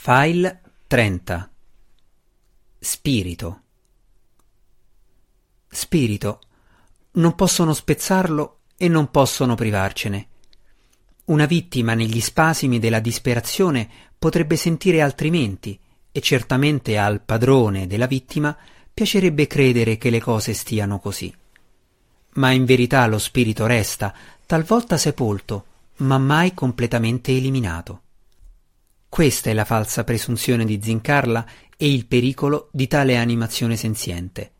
File 30 Spirito Spirito. Non possono spezzarlo e non possono privarcene. Una vittima negli spasimi della disperazione potrebbe sentire altrimenti e certamente al padrone della vittima piacerebbe credere che le cose stiano così. Ma in verità lo spirito resta, talvolta sepolto, ma mai completamente eliminato. Questa è la falsa presunzione di Zincarla e il pericolo di tale animazione senziente.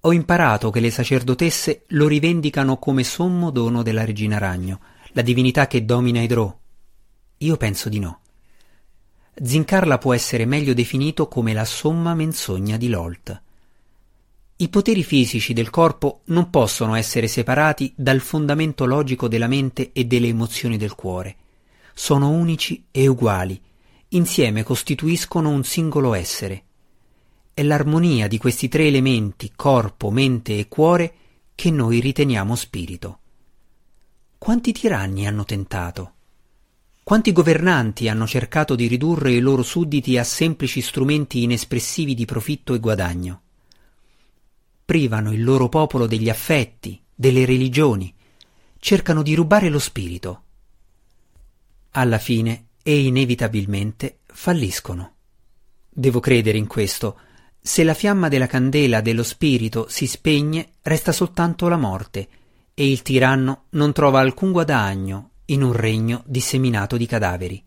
Ho imparato che le sacerdotesse lo rivendicano come sommo dono della regina ragno, la divinità che domina Idro. Io penso di no. Zincarla può essere meglio definito come la somma menzogna di Lolt. I poteri fisici del corpo non possono essere separati dal fondamento logico della mente e delle emozioni del cuore sono unici e uguali, insieme costituiscono un singolo essere. È l'armonia di questi tre elementi, corpo, mente e cuore, che noi riteniamo spirito. Quanti tiranni hanno tentato? Quanti governanti hanno cercato di ridurre i loro sudditi a semplici strumenti inespressivi di profitto e guadagno? Privano il loro popolo degli affetti, delle religioni, cercano di rubare lo spirito alla fine e inevitabilmente falliscono. Devo credere in questo. Se la fiamma della candela dello spirito si spegne, resta soltanto la morte, e il tiranno non trova alcun guadagno in un regno disseminato di cadaveri.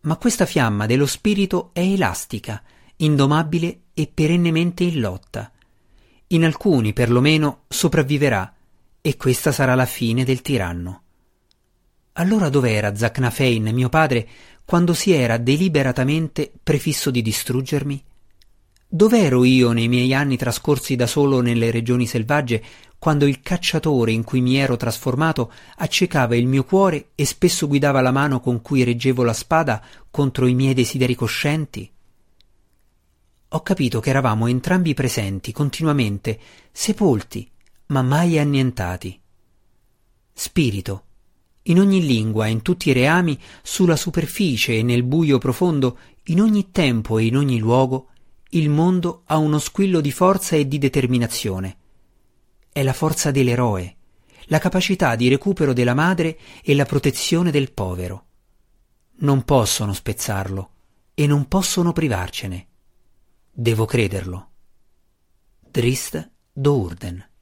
Ma questa fiamma dello spirito è elastica, indomabile e perennemente in lotta. In alcuni, perlomeno, sopravviverà, e questa sarà la fine del tiranno. Allora dov'era Zacnafein, mio padre, quando si era deliberatamente prefisso di distruggermi? Dov'ero io nei miei anni trascorsi da solo nelle regioni selvagge, quando il cacciatore in cui mi ero trasformato accecava il mio cuore e spesso guidava la mano con cui reggevo la spada contro i miei desideri coscienti? Ho capito che eravamo entrambi presenti continuamente, sepolti, ma mai annientati. Spirito, in ogni lingua, in tutti i reami, sulla superficie e nel buio profondo, in ogni tempo e in ogni luogo, il mondo ha uno squillo di forza e di determinazione. È la forza dell'eroe, la capacità di recupero della madre e la protezione del povero. Non possono spezzarlo e non possono privarcene. Devo crederlo. Drist Dourden